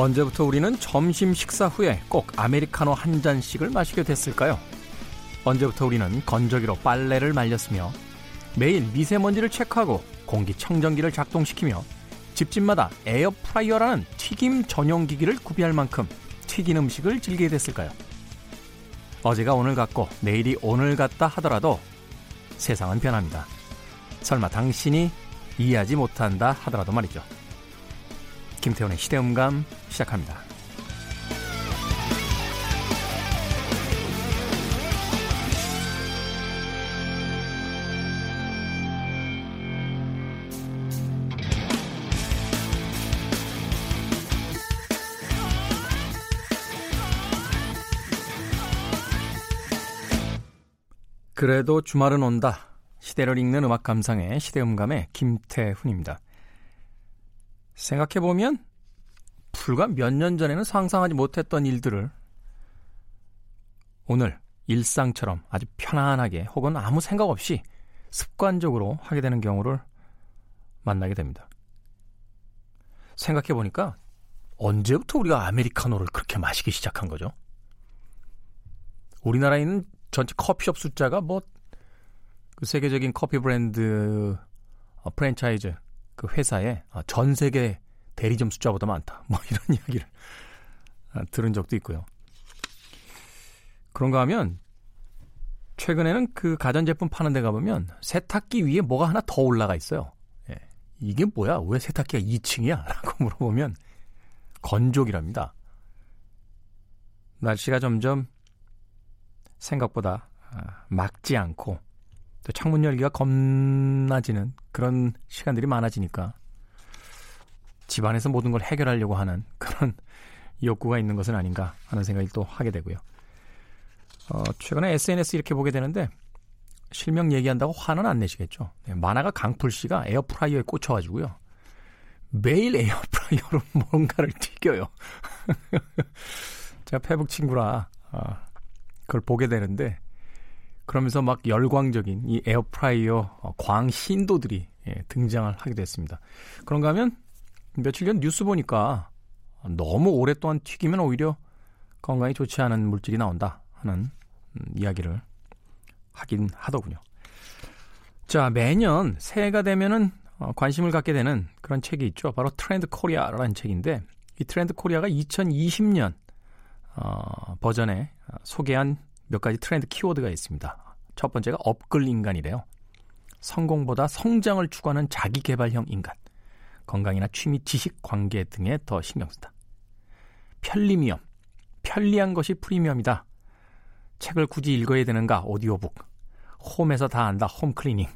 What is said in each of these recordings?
언제부터 우리는 점심 식사 후에 꼭 아메리카노 한 잔씩을 마시게 됐을까요? 언제부터 우리는 건조기로 빨래를 말렸으며 매일 미세먼지를 체크하고 공기청정기를 작동시키며 집집마다 에어프라이어라는 튀김 전용 기기를 구비할 만큼 튀긴 음식을 즐기게 됐을까요? 어제가 오늘 같고 내일이 오늘 같다 하더라도 세상은 변합니다. 설마 당신이 이해하지 못한다 하더라도 말이죠. 김태훈의 시대음감 시작합니다. 그래도 주말은 온다. 시대를 읽는 음악 감상의 시대음감의 김태훈입니다. 생각해보면 불과 몇 년 전에는 상상하지 못했던 일들을 오늘 일상처럼 아주 편안하게 혹은 아무 생각 없이 습관적으로 하게 되는 경우를 만나게 됩니다. 생각해 보니까 언제부터 우리가 아메리카노를 그렇게 마시기 시작한 거죠? 우리나라에 있는 전체 커피숍 숫자가 뭐 그 세계적인 커피 브랜드 어, 프랜차이즈 그 회사의 어, 전 세계 대리점 숫자보다 많다. 뭐 이런 이야기를 어, 들은 적도 있고요. 그런가 하면 최근에는 그 가전제품 파는 데 가보면 세탁기 위에 뭐가 하나 더 올라가 있어요. 예. 이게 뭐야? 왜 세탁기가 2층이야? 라고 물어보면 건조기랍니다. 날씨가 점점 생각보다 아, 막지 않고 또 창문 열기가 겁나지는 그런 시간들이 많아지니까 집안에서 모든 걸 해결하려고 하는 그런 욕구가 있는 것은 아닌가 하는 생각이 또 하게 되고요. 어, 최근에 SNS 이렇게 보게 되는데 실명 얘기한다고 화는 안 내시겠죠. 네, 만화가 강풀 씨가 에어프라이어에 꽂혀가지고요. 매일 에어프라이어로 뭔가를 튀겨요. 제가 페북 친구라 어, 그걸 보게 되는데 그러면서 막 열광적인 이 에어프라이어 어, 광신도들이 예, 등장을 하게 됐습니다. 그런가 하면 며칠 전 뉴스 보니까 너무 오랫동안 튀기면 오히려 건강에 좋지 않은 물질이 나온다 하는 음, 이야기를 하긴 하더군요. 자, 매년 새해가 되면은 어, 관심을 갖게 되는 그런 책이 있죠. 바로 트렌드 코리아라는 책인데 이 트렌드 코리아가 2020년 어, 버전에 소개한 몇 가지 트렌드 키워드가 있습니다. 첫 번째가 업글 인간이래요. 성공보다 성장을 추구하는 자기 개발형 인간. 건강이나 취미, 지식, 관계 등에 더 신경 쓴다. 편리미엄. 편리한 것이 프리미엄이다. 책을 굳이 읽어야 되는가? 오디오북. 홈에서 다 안다. 홈클리닝.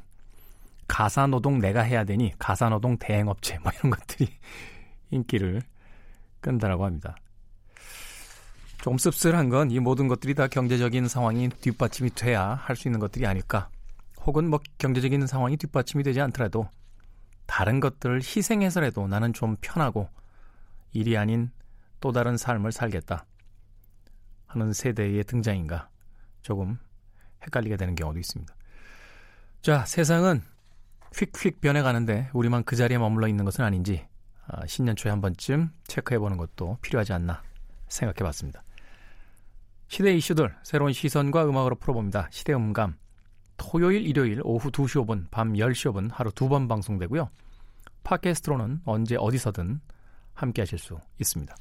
가사노동 내가 해야 되니 가사노동 대행업체 뭐 이런 것들이 인기를 끈다라고 합니다. 조금 씁쓸한 건 이 모든 것들이 다 경제적인 상황이 뒷받침이 돼야 할 수 있는 것들이 아닐까. 혹은 뭐 경제적인 상황이 뒷받침이 되지 않더라도 다른 것들을 희생해서라도 나는 좀 편하고 일이 아닌 또 다른 삶을 살겠다 하는 세대의 등장인가 조금 헷갈리게 되는 경우도 있습니다. 자, 세상은 휙휙 변해가는데 우리만 그 자리에 머물러 있는 것은 아닌지 아, 신년 초에 한 번쯤 체크해보는 것도 필요하지 않나 생각해봤습니다. 시대 이슈들 새로운 시선과 음악으로 풀어봅니다. 시대 음감. 토요일, 일요일 오후 2시 5분, 밤 10시 5분 하루 두 번 방송되고요. 팟캐스트로는 언제 어디서든 함께 하실 수 있습니다.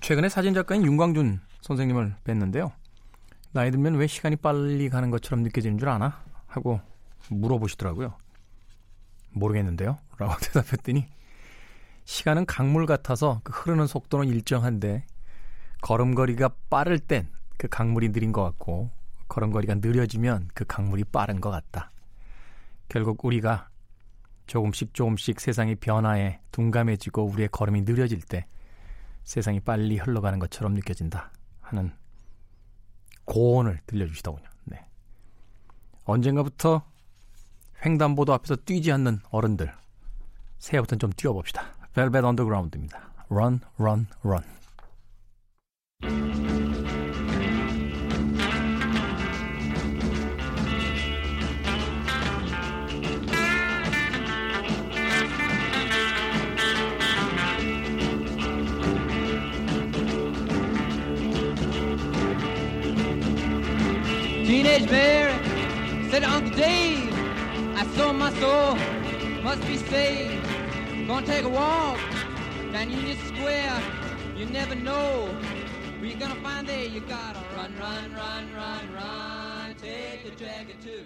최근에 사진작가인 윤광준 선생님을 뵀는데요. 나이 들면 왜 시간이 빨리 가는 것처럼 느껴지는 줄 아나? 하고 물어보시더라고요. 모르겠는데요. 라고 대답했더니 시간은 강물 같아서 그 흐르는 속도는 일정한데 걸음걸이가 빠를 땐 그 강물이 느린 것 같고 걸음걸이가 느려지면 그 강물이 빠른 것 같다. 결국 우리가 조금씩 조금씩 세상의 변화에 둔감해지고 우리의 걸음이 느려질 때 세상이 빨리 흘러가는 것처럼 느껴진다 하는 고언을 들려주시더군요. 네. 언젠가부터 횡단보도 앞에서 뛰지 않는 어른들 새해부터는 좀 뛰어봅시다. 벨벳 언더그라운드입니다. Run, run, run. Said Uncle Dave, I sold my soul, must be saved. Gonna take a walk down Union Square. You never know who you're gonna find there. You gotta run, run, run, run, run. Take a jacket too.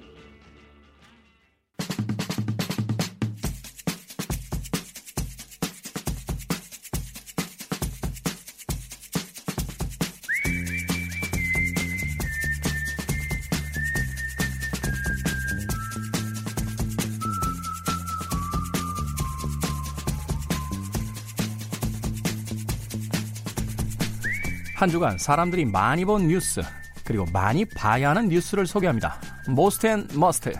한 주간 사람들이 많이 본 뉴스 그리고 많이 봐야 하는 뉴스를 소개합니다. Most and Must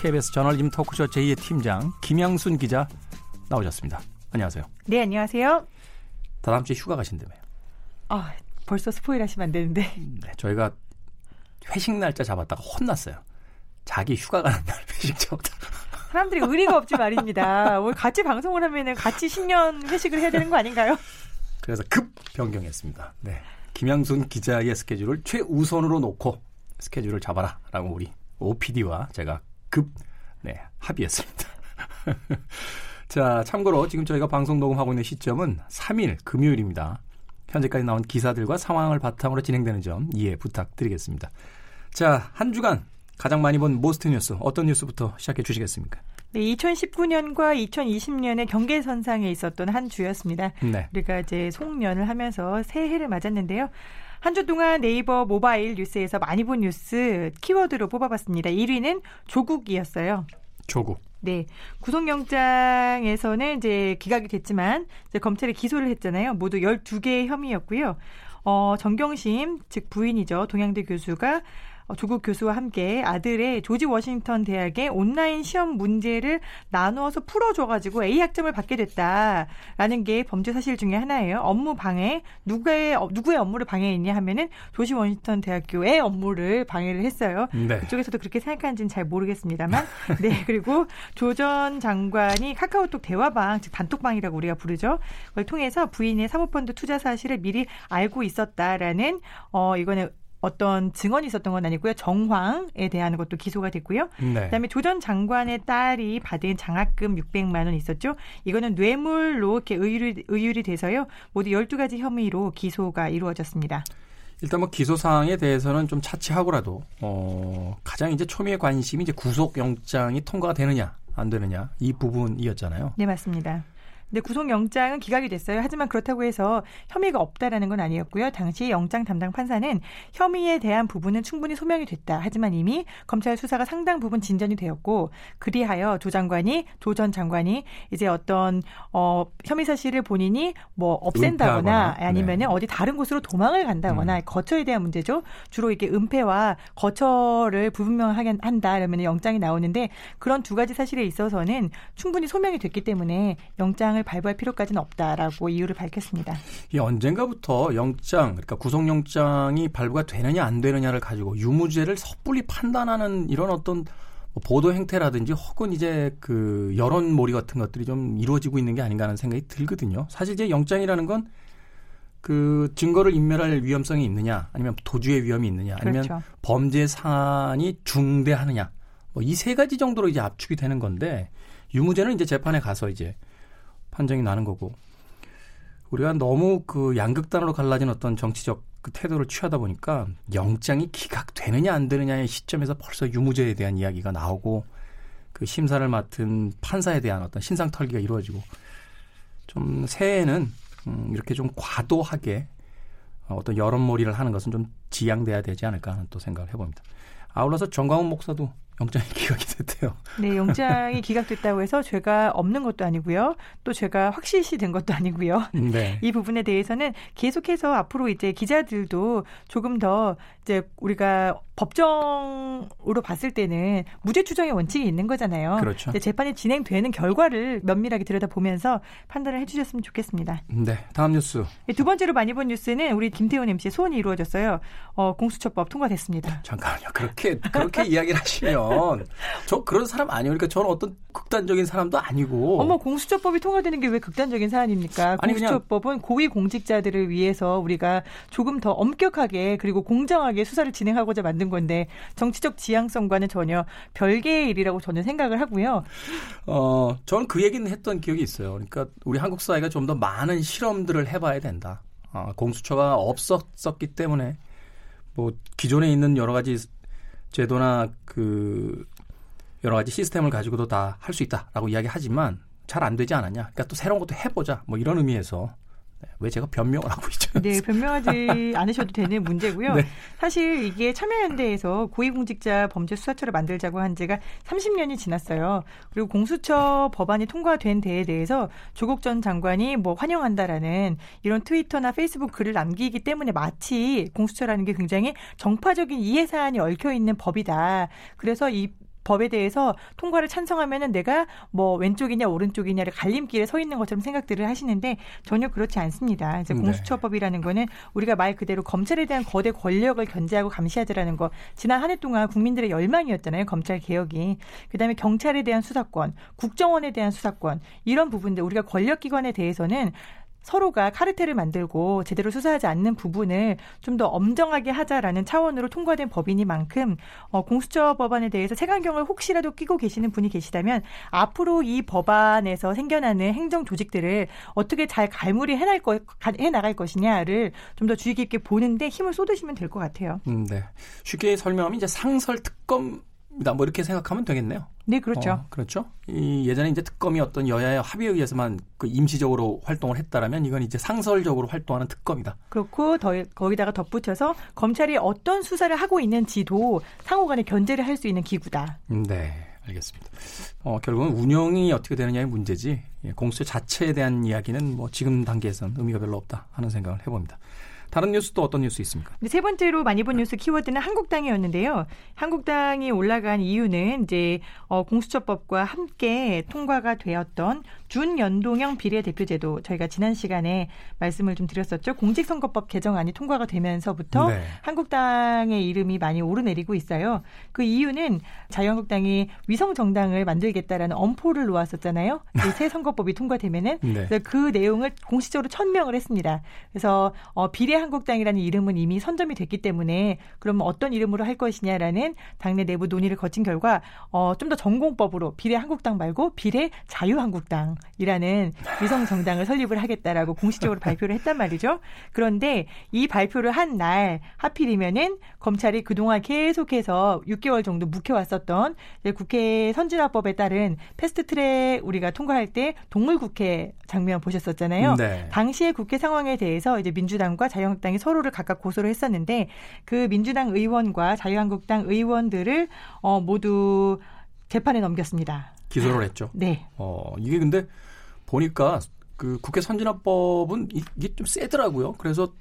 KBS 저널리즘 토크쇼 J의 팀장 김양순 기자 나오셨습니다. 안녕하세요. 네, 안녕하세요. 다다음 주에 휴가 가신다며요. 아, 벌써 spoil 하시면 안 되는데. 네, 저희가 회식 날짜 잡았다가 혼났어요. 자기 휴가 가는 날 회식 잡았다. 사람들이 의리가 없지 말입니다. 뭐 같이 방송을 하면은 같이 신년 회식을 해야 되는 거 아닌가요? 그래서 급 변경했습니다. 네. 김양순 기자의 스케줄을 최우선으로 놓고 스케줄을 잡아라라고 우리 오 PD와 제가 급 네, 합의했습니다. 자, 참고로 지금 저희가 방송 녹음하고 있는 시점은 3일 금요일입니다. 현재까지 나온 기사들과 상황을 바탕으로 진행되는 점 이해 부탁드리겠습니다. 자, 한 주간 가장 많이 본 Most 뉴스 어떤 뉴스부터 시작해 주시겠습니까? 네, 2019년과 2020년의 경계선상에 있었던 한 주였습니다. 네. 우리가 이제 송년을 하면서 새해를 맞았는데요. 한 주 동안 네이버 모바일 뉴스에서 많이 본 뉴스 키워드로 뽑아봤습니다. 1위는 조국이었어요. 조국. 네. 구속영장에서는 이제 기각이 됐지만 이제 검찰이 기소를 했잖아요. 모두 12개의 혐의였고요. 어, 정경심, 즉 부인이죠. 동양대 교수가 어, 조국 교수와 함께 아들의 조지 워싱턴 대학의 온라인 시험 문제를 나누어서 풀어줘가지고 A 학점을 받게 됐다라는 게 범죄 사실 중에 하나예요. 업무 방해 누구의 어, 누구의 업무를 방해했냐 하면은 조지 워싱턴 대학교의 업무를 방해를 했어요. 네. 그쪽에서도 그렇게 생각하는지는 잘 모르겠습니다만, 네 그리고 조 전 장관이 카카오톡 대화방 즉 단톡방이라고 우리가 부르죠. 그걸 통해서 부인의 사모펀드 투자 사실을 미리 알고 있었다라는 어 이거는 어떤 증언이 있었던 건 아니고요. 정황에 대한 것도 기소가 됐고요. 네. 그다음에 조 전 장관의 딸이 받은 장학금 600만 원 있었죠. 이거는 뇌물로 이렇게 의율이, 의율이 돼서요. 모두 12가지 혐의로 기소가 이루어졌습니다. 일단 뭐 기소 사항에 대해서는 좀 차치하고라도 어 가장 이제 초미의 관심이 이제 구속 영장이 통과가 되느냐 안 되느냐 이 부분이었잖아요. 네, 맞습니다. 근데 구속영장은 기각이 됐어요. 하지만 그렇다고 해서 혐의가 없다라는 건 아니었고요. 당시 영장 담당 판사는 혐의에 대한 부분은 충분히 소명이 됐다. 하지만 이미 검찰 수사가 상당 부분 진전이 되었고 그리하여 조 장관이 조 전 장관이 이제 어떤 어 혐의 사실을 본인이 뭐 없앤다거나 아니면은 네. 어디 다른 곳으로 도망을 간다거나 음. 거처에 대한 문제죠. 주로 이게 은폐와 거처를 불분명하게 한다 그러면 영장이 나오는데 그런 두 가지 사실에 있어서는 충분히 소명이 됐기 때문에 영장 을 발부할 필요까지는 없다라고 이유를 밝혔습니다. 이 언젠가부터 영장 그러니까 구속영장이 발부가 되느냐 안 되느냐를 가지고 유무죄를 섣불리 판단하는 이런 어떤 뭐 보도 행태라든지 혹은 이제 그 여론몰이 같은 것들이 좀 이루어지고 있는 게 아닌가 하는 생각이 들거든요. 사실 이제 영장이라는 건 그 증거를 인멸할 위험성이 있느냐, 아니면 도주의 위험이 있느냐, 아니면 그렇죠. 범죄 사안이 중대하느냐, 뭐 이 세 가지 정도로 이제 압축이 되는 건데 유무죄는 이제 재판에 가서 이제 판정이 나는 거고 우리가 너무 그 양극단으로 갈라진 어떤 정치적 그 태도를 취하다 보니까 영장이 기각되느냐 안 되느냐의 시점에서 벌써 유무죄에 대한 이야기가 나오고 그 심사를 맡은 판사에 대한 어떤 신상 털기가 이루어지고 좀 새해에는 음, 이렇게 좀 과도하게 어, 어떤 여론몰이를 하는 것은 좀 지양돼야 되지 않을까 하는 또 생각을 해봅니다. 아울러서 정광훈 목사도 영장이 기각이 됐대요. 네, 영장이 기각됐다고 해서 죄가 없는 것도 아니고요. 또 죄가 확실시 된 것도 아니고요. 네. 이 부분에 대해서는 계속해서 앞으로 이제 기자들도 조금 더 이제 우리가 법정으로 봤을 때는 무죄 추정의 원칙이 있는 거잖아요. 그렇죠. 재판이 진행되는 결과를 면밀하게 들여다보면서 판단을 해주셨으면 좋겠습니다. 네. 다음 뉴스. 네, 두 번째로 많이 본 뉴스는 우리 김태훈 MC의 소원이 이루어졌어요. 어, 공수처법 통과됐습니다. 잠깐만요. 그렇게 그렇게 이야기를 하시면 저 그런 사람 아니에요. 그러니까 저는 어떤 극단적인 사람도 아니고. 어머 공수처법이 통과되는 게 왜 극단적인 사안입니까? 공수처법은 고위 공직자들을 위해서 우리가 조금 더 엄격하게 그리고 공정하게 공정하게 수사를 진행하고자 만든 건데 정치적 지향성과는 전혀 별개의 일이라고 저는 생각을 하고요. 어, 저는 그 얘기는 했던 기억이 있어요. 그러니까 우리 한국 사회가 좀 더 많은 실험들을 해봐야 된다. 어, 공수처가 없었었기 때문에 뭐 기존에 있는 여러 가지 제도나 그 여러 가지 시스템을 가지고도 다 할 수 있다라고 이야기하지만 잘 안 되지 않았냐. 그러니까 또 새로운 것도 해보자. 뭐 이런 의미에서 네, 왜 제가 변명을 하고 있죠? 네, 변명하지 않으셔도 되는 문제고요. 네. 사실 이게 참여연대에서 고위공직자 범죄수사처를 만들자고 한 지가 30년이 지났어요. 그리고 공수처 법안이 통과된 데에 대해서 조국 전 장관이 뭐 환영한다라는 이런 트위터나 페이스북 글을 남기기 때문에 마치 공수처라는 게 굉장히 정파적인 이해 사안이 얽혀 있는 법이다. 그래서 이 법에 대해서 통과를 찬성하면은 내가 뭐 왼쪽이냐 오른쪽이냐를 갈림길에 서 있는 것처럼 생각들을 하시는데 전혀 그렇지 않습니다. 이제 네. 공수처법이라는 거는 우리가 말 그대로 검찰에 대한 거대 권력을 견제하고 감시하자라는 거 지난 한 해 동안 국민들의 열망이었잖아요. 검찰 개혁이. 그다음에 경찰에 대한 수사권, 국정원에 대한 수사권 이런 부분들 우리가 권력 기관에 대해서는 서로가 카르텔을 만들고 제대로 수사하지 않는 부분을 좀 더 엄정하게 하자라는 차원으로 통과된 법이니만큼 어, 공수처 법안에 대해서 색안경을 혹시라도 끼고 계시는 분이 계시다면 앞으로 이 법안에서 생겨나는 행정 조직들을 어떻게 잘 갈무리 해날 거, 해 나갈 것이냐를 좀 더 주의 깊게 보는데 힘을 쏟으시면 될 것 같아요. 음, 네. 쉽게 설명하면 이제 상설 특검. 뭐 이렇게 생각하면 되겠네요. 네, 그렇죠. 어, 그렇죠. 이 예전에 이제 특검이 어떤 여야의 합의에 의해서만 그 임시적으로 활동을 했다라면 이건 이제 상설적으로 활동하는 특검이다. 그렇고 더, 거기다가 덧붙여서 검찰이 어떤 수사를 하고 있는지도 상호간에 견제를 할 수 있는 기구다. 음, 네. 알겠습니다. 어, 결국은 운영이 어떻게 되느냐의 문제지 예, 공수처 자체에 대한 이야기는 뭐 지금 단계에서는 의미가 별로 없다 하는 생각을 해봅니다. 다른 뉴스 또 어떤 뉴스 있습니까? 세 번째로 많이 본 뉴스 키워드는 한국당이었는데요. 한국당이 올라간 이유는 이제 어, 공수처법과 함께 통과가 되었던 준연동형 비례대표제도 저희가 지난 시간에 말씀을 좀 드렸었죠. 공직선거법 개정안이 통과가 되면서부터 네. 한국당의 이름이 많이 오르내리고 있어요. 그 이유는 자유한국당이 위성 정당을 만들겠다라는 엄포를 놓았었잖아요. 새 선거법이 통과되면은 네. 그 내용을 공식적으로 천명을 했습니다. 그래서 어, 비례한국당이라는 이름은 이미 선점이 됐기 때문에 그러면 어떤 이름으로 할 것이냐라는 당내 내부 논의를 거친 결과 어, 좀 더 전공법으로 비례한국당 말고 비례 자유한국당 이라는 위성 정당을 설립을 하겠다라고 공식적으로 발표를 했단 말이죠. 그런데 이 발표를 한 날 하필이면은 검찰이 그동안 계속해서 6개월 정도 묵혀왔었던 국회 선진화법에 따른 패스트트랙 우리가 통과할 때 동물국회 장면 보셨었잖아요. 네. 당시의 국회 상황에 대해서 이제 민주당과 자유한국당이 서로를 각각 고소를 했었는데 그 민주당 의원과 자유한국당 의원들을 어, 모두 재판에 넘겼습니다. 기소를 했죠. 네. 어, 이게 근데 보니까 그 국회 선진화법은 이게 좀 세더라고요. 그래서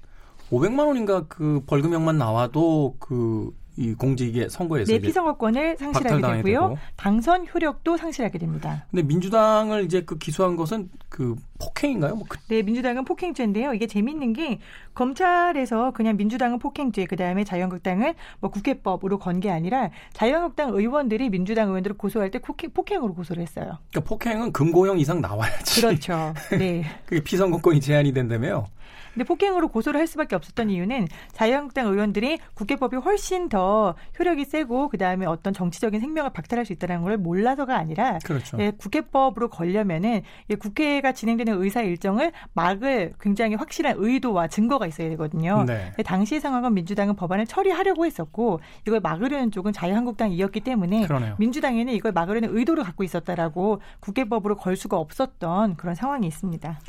500만 원인가 그 벌금형만 나와도 그 이 공직의 선거에서 네, 피선거권을 상실하게 되고요. 되고. 당선 효력도 상실하게 됩니다. 근데 민주당을 이제 그 기소한 것은 그 폭행인가요? 뭐 그... 네, 민주당은 폭행죄인데요. 이게 재밌는 게 검찰에서 그냥 민주당은 폭행죄, 그 다음에 자유한국당은 뭐 국회법으로 건 게 아니라 자유한국당 의원들이 민주당 의원들을 고소할 때 폭행, 폭행 으로 고소를 했어요. 그러니까 폭행은 금고형 이상 나와야지. 그렇죠. 네. 그게 피선거권이 제한이 된다며요. 근데 폭행으로 고소를 할 수밖에 없었던 이유는 자유한국당 의원들이 국회법이 훨씬 더 효력이 세고 그 다음에 어떤 정치적인 생명을 박탈할 수 있다는 걸 몰라서가 아니라 그렇죠. 예, 국회법으로 걸려면은 예, 국회가 진행 되는 의사 일정을 막을 굉장히 확실한 의도와 증거가 있어야 되거든요. 네. 당시 상황은 민주당은 법안을 처리하려고 했었고 이걸 막으려는 쪽은 자유한국당이었기 때문에 그러네요. 민주당에는 이걸 막으려는 의도를 갖고 있었다라고 국회법으로 걸 수가 없었던 그런 상황이 있습니다.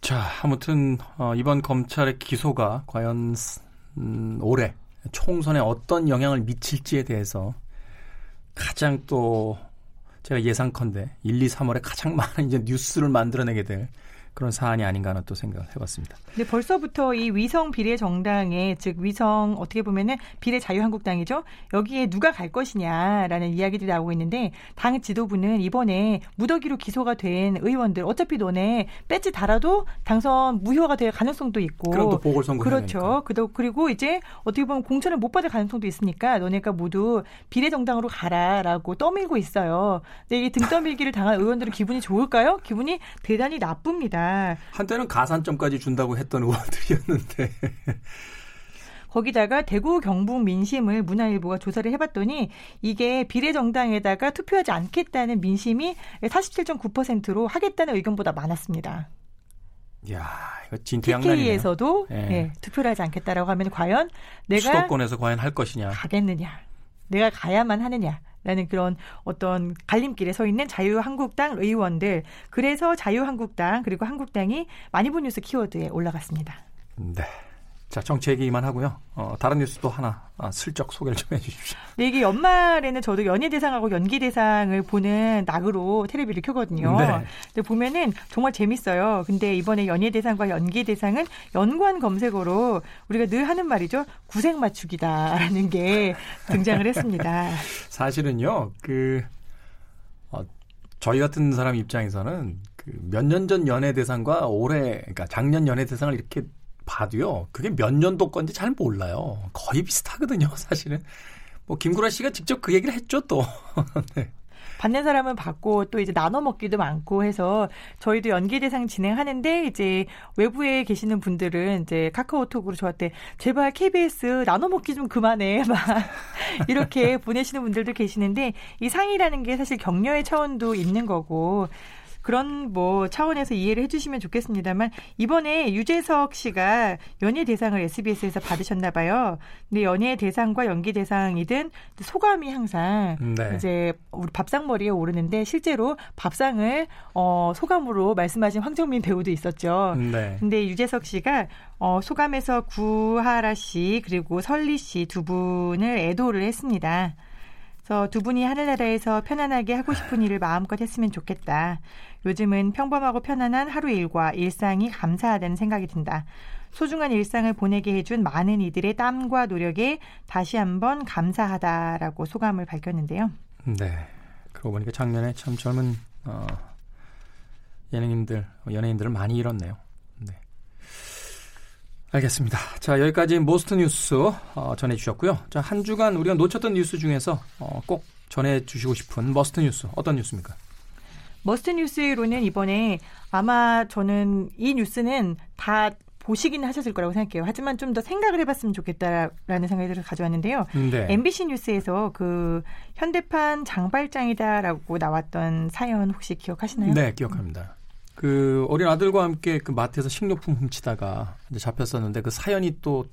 자, 아무튼 어, 이번 검찰의 기소가 과연 음, 올해 총선에 어떤 영향을 미칠지에 대해서 가장 또 제가 예상컨대 1, 2, 3월에 가장 많은 이제 뉴스를 만들어내게 될 그런 사안이 아닌가 하는 또 생각을 해봤습니다. 근데 벌써부터 이 위성 비례 정당에 즉 위성 어떻게 보면은 비례 자유한국당이죠. 여기에 누가 갈 것이냐라는 이야기들이 나오고 있는데 당 지도부는 이번에 무더기로 기소가 된 의원들 어차피 너네 배지 달아도 당선 무효가 될 가능성도 있고 그럼 또 보궐선거 그렇죠. 그도 그리고 이제 어떻게 보면 공천을 못 받을 가능성도 있으니까 너네가 모두 비례 정당으로 가라라고 떠밀고 있어요. 근데 이등 떠밀기를 당한 의원들은 기분이 좋을까요? 기분이 대단히 나쁩니다. 한때는 가산점까지 준다고 했던 의원들이었는데. 거기다가 대구 경북 민심을 문화일보가 조사를 해봤더니 이게 비례정당에다가 투표하지 않겠다는 민심이 47.9%로 하겠다는 의견보다 많았습니다. 야, 이거 진퇴양난이네요. TK에서도 예. 네, 투표를 하지 않겠다라고 하면 과연 내가 수도권에서 과연 할 것이냐 가겠느냐, 내가 가야만 하느냐. 라는 그런 어떤 갈림길에 서 있는 자유한국당 의원들. 그래서 자유한국당 그리고 한국당이 많이 본 뉴스 키워드에 올라갔습니다. 네. 자, 정치 얘기만 하고요. 어, 다른 뉴스도 하나 아, 슬쩍 소개를 좀 해주십시오. 네, 이게 연말에는 저도 연예대상하고 연기대상을 보는 낙으로 테레비를 켜거든요. 네. 근데 보면은 정말 재밌어요. 근데 이번에 연예대상과 연기대상은 연관 검색어로 우리가 늘 하는 말이죠. 구색 맞추기다라는 게 등장을 했습니다. 사실은요, 그, 어, 저희 같은 사람 입장에서는 그 몇 년 전 연예대상과 올해, 그러니까 작년 연예대상을 이렇게 봐도요, 그게 몇 년도 건지 잘 몰라요. 거의 비슷하거든요, 사실은. 뭐, 김구라 씨가 직접 그 얘기를 했죠, 또. 네. 받는 사람은 받고 또 이제 나눠 먹기도 많고 해서 저희도 연기 대상 진행하는데 이제 외부에 계시는 분들은 이제 카카오톡으로 저한테 제발 KBS 나눠 먹기 좀 그만해 막 이렇게 보내시는 분들도 계시는데 이 상이라는 게 사실 격려의 차원도 있는 거고 그런 뭐 차원에서 이해를 해주시면 좋겠습니다만 이번에 유재석 씨가 연예 대상을 SBS에서 받으셨나 봐요. 근데 연예 대상과 연기 대상이든 소감이 항상 네. 이제 우리 밥상머리에 오르는데 실제로 밥상을 어 소감으로 말씀하신 황정민 배우도 있었죠. 네. 근데 유재석 씨가 어 소감에서 구하라 씨 그리고 설리 씨 두 분을 애도를 했습니다. 그래서 두 분이 하늘나라에서 편안하게 하고 싶은 일을 마음껏 했으면 좋겠다. 요즘은 평범하고 편안한 하루 일과 일상이 감사하다는 생각이 든다. 소중한 일상을 보내게 해준 많은 이들의 땀과 노력에 다시 한번 감사하다라고 소감을 밝혔는데요. 네. 그러고 보니까 작년에 참 젊은 어, 예능인들, 연예인들을 많이 잃었네요. 네. 알겠습니다. 자, 여기까지 Most 뉴스 어, 전해주셨고요. 자, 한 주간 우리가 놓쳤던 뉴스 중에서 어, 꼭 전해주시고 싶은 Must 뉴스 어떤 뉴스입니까? Must 뉴스로는 이번에 아마 저는 이 뉴스는 다 보시긴 하셨을 거라고 생각해요. 하지만 좀 더 생각을 해봤으면 좋겠다라는 생각이 들어서 가져왔는데요. 네. MBC 뉴스에서 그 현대판 장발장이다라고 나왔던 사연 혹시 기억하시나요? 네, 기억합니다. 그 어린 아들과 함께 그 마트에서 식료품 훔치다가 이제 잡혔었는데 그 사연이 또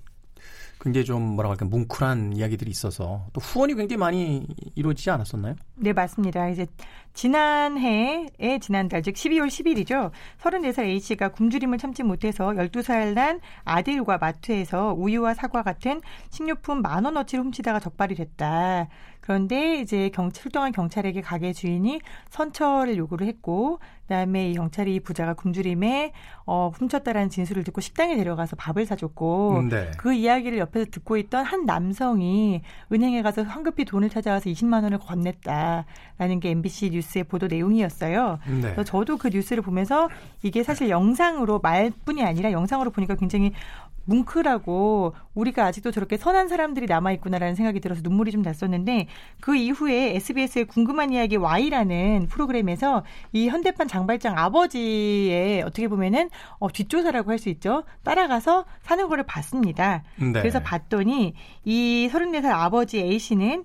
굉장히 좀 뭐라고 할까 뭉클한 이야기들이 있어서 또 후원이 굉장히 많이 이루어지지 않았었나요? 네 맞습니다. 이제 지난해에 지난달 즉 12월 10일이죠. 34살 A 씨가 굶주림을 참지 못해서 12살 난 아들과 마트에서 우유와 사과 같은 식료품 만 원어치를 훔치다가 적발이 됐다. 그런데 이제 경, 출동한 경찰에게 가게 주인이 선처를 요구를 했고 그다음에 이 경찰이 이 부자가 굶주림에 어, 훔쳤다라는 진술을 듣고 식당에 데려가서 밥을 사줬고 네. 그 이야기를 옆에서 듣고 있던 한 남성이 은행에 가서 황급히 돈을 찾아와서 20만 원을 건넸다라는 게 MBC 뉴스의 보도 내용이었어요. 네. 그래서 저도 그 뉴스를 보면서 이게 사실 영상으로 말뿐이 아니라 영상으로 보니까 굉장히 뭉클하고 우리가 아직도 저렇게 선한 사람들이 남아 있구나라는 생각이 들어서 눈물이 좀 났었는데 그 이후에 SBS의 궁금한 이야기 Y라는 프로그램에서 이 현대판 장발장 아버지의 어떻게 보면은 어, 뒷조사라고 할 수 있죠. 따라가서 사는 거를 봤습니다. 네. 그래서 봤더니 이 34살 아버지 A 씨는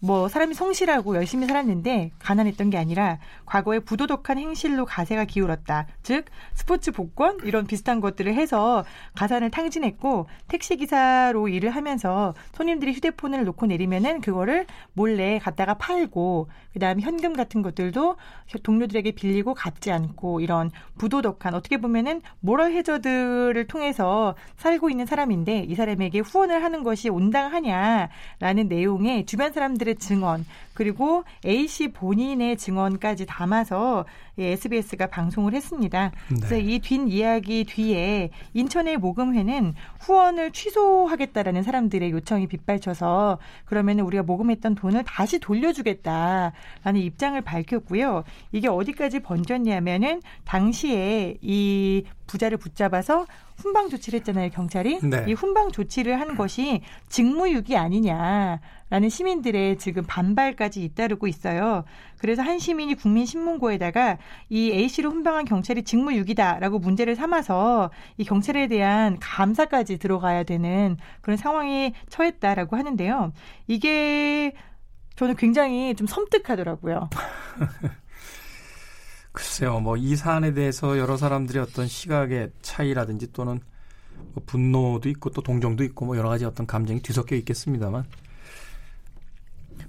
뭐 사람이 성실하고 열심히 살았는데 가난했던 게 아니라 과거에 부도덕한 행실로 가세가 기울었다. 즉 스포츠 복권 이런 비슷한 것들을 해서 가산을 탕진했고 택시 기사로 일을 하면서 손님들이 휴대폰을 놓고 내리면은 그거를 몰래 갖다가 팔고 그다음에 현금 같은 것들도 동료들에게 빌리고 갚지 않고 이런 부도덕한 어떻게 보면은 모럴 해저들을 통해서 살고 있는 사람인데 이 사람에게 후원을 하는 것이 온당하냐라는 내용의 주변 사람들 증언 그리고 A 씨 본인의 증언까지 담아서 SBS가 방송을 했습니다. 네. 그래서 이 뒷 이야기 뒤에 인천의 모금회는 후원을 취소하겠다라는 사람들의 요청이 빗발쳐서 그러면 우리가 모금했던 돈을 다시 돌려주겠다라는 입장을 밝혔고요. 이게 어디까지 번졌냐면은 당시에 이 부자를 붙잡아서 훈방 조치를 했잖아요, 경찰이. 네. 이 훈방 조치를 한 것이 직무유기 아니냐. 라는 시민들의 지금 반발까지 잇따르고 있어요. 그래서 한 시민이 국민신문고에다가 이 A씨를 훈방한 경찰이 직무유기다라고 문제를 삼아서 이 경찰에 대한 감사까지 들어가야 되는 그런 상황에 처했다라고 하는데요. 이게 저는 굉장히 좀 섬뜩하더라고요. 글쎄요, 뭐 이 사안에 대해서 여러 사람들의 어떤 시각의 차이라든지 또는 뭐 분노도 있고 또 동정도 있고 뭐 여러 가지 어떤 감정이 뒤섞여 있겠습니다만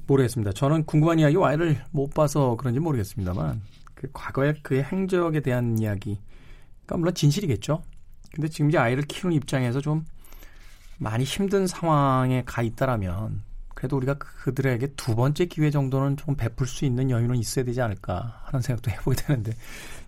모르겠습니다. 저는 궁금한 이야기 와이를 못 봐서 그런지 모르겠습니다만 그 과거의 그의 행적에 대한 이야기, 그러니까 물론 진실이겠죠. 근데 지금 이제 아이를 키우는 입장에서 좀 많이 힘든 상황에 가 있다라면 그래도 우리가 그들에게 두 번째 기회 정도는 좀 베풀 수 있는 여유는 있어야 되지 않을까 하는 생각도 해보게 되는데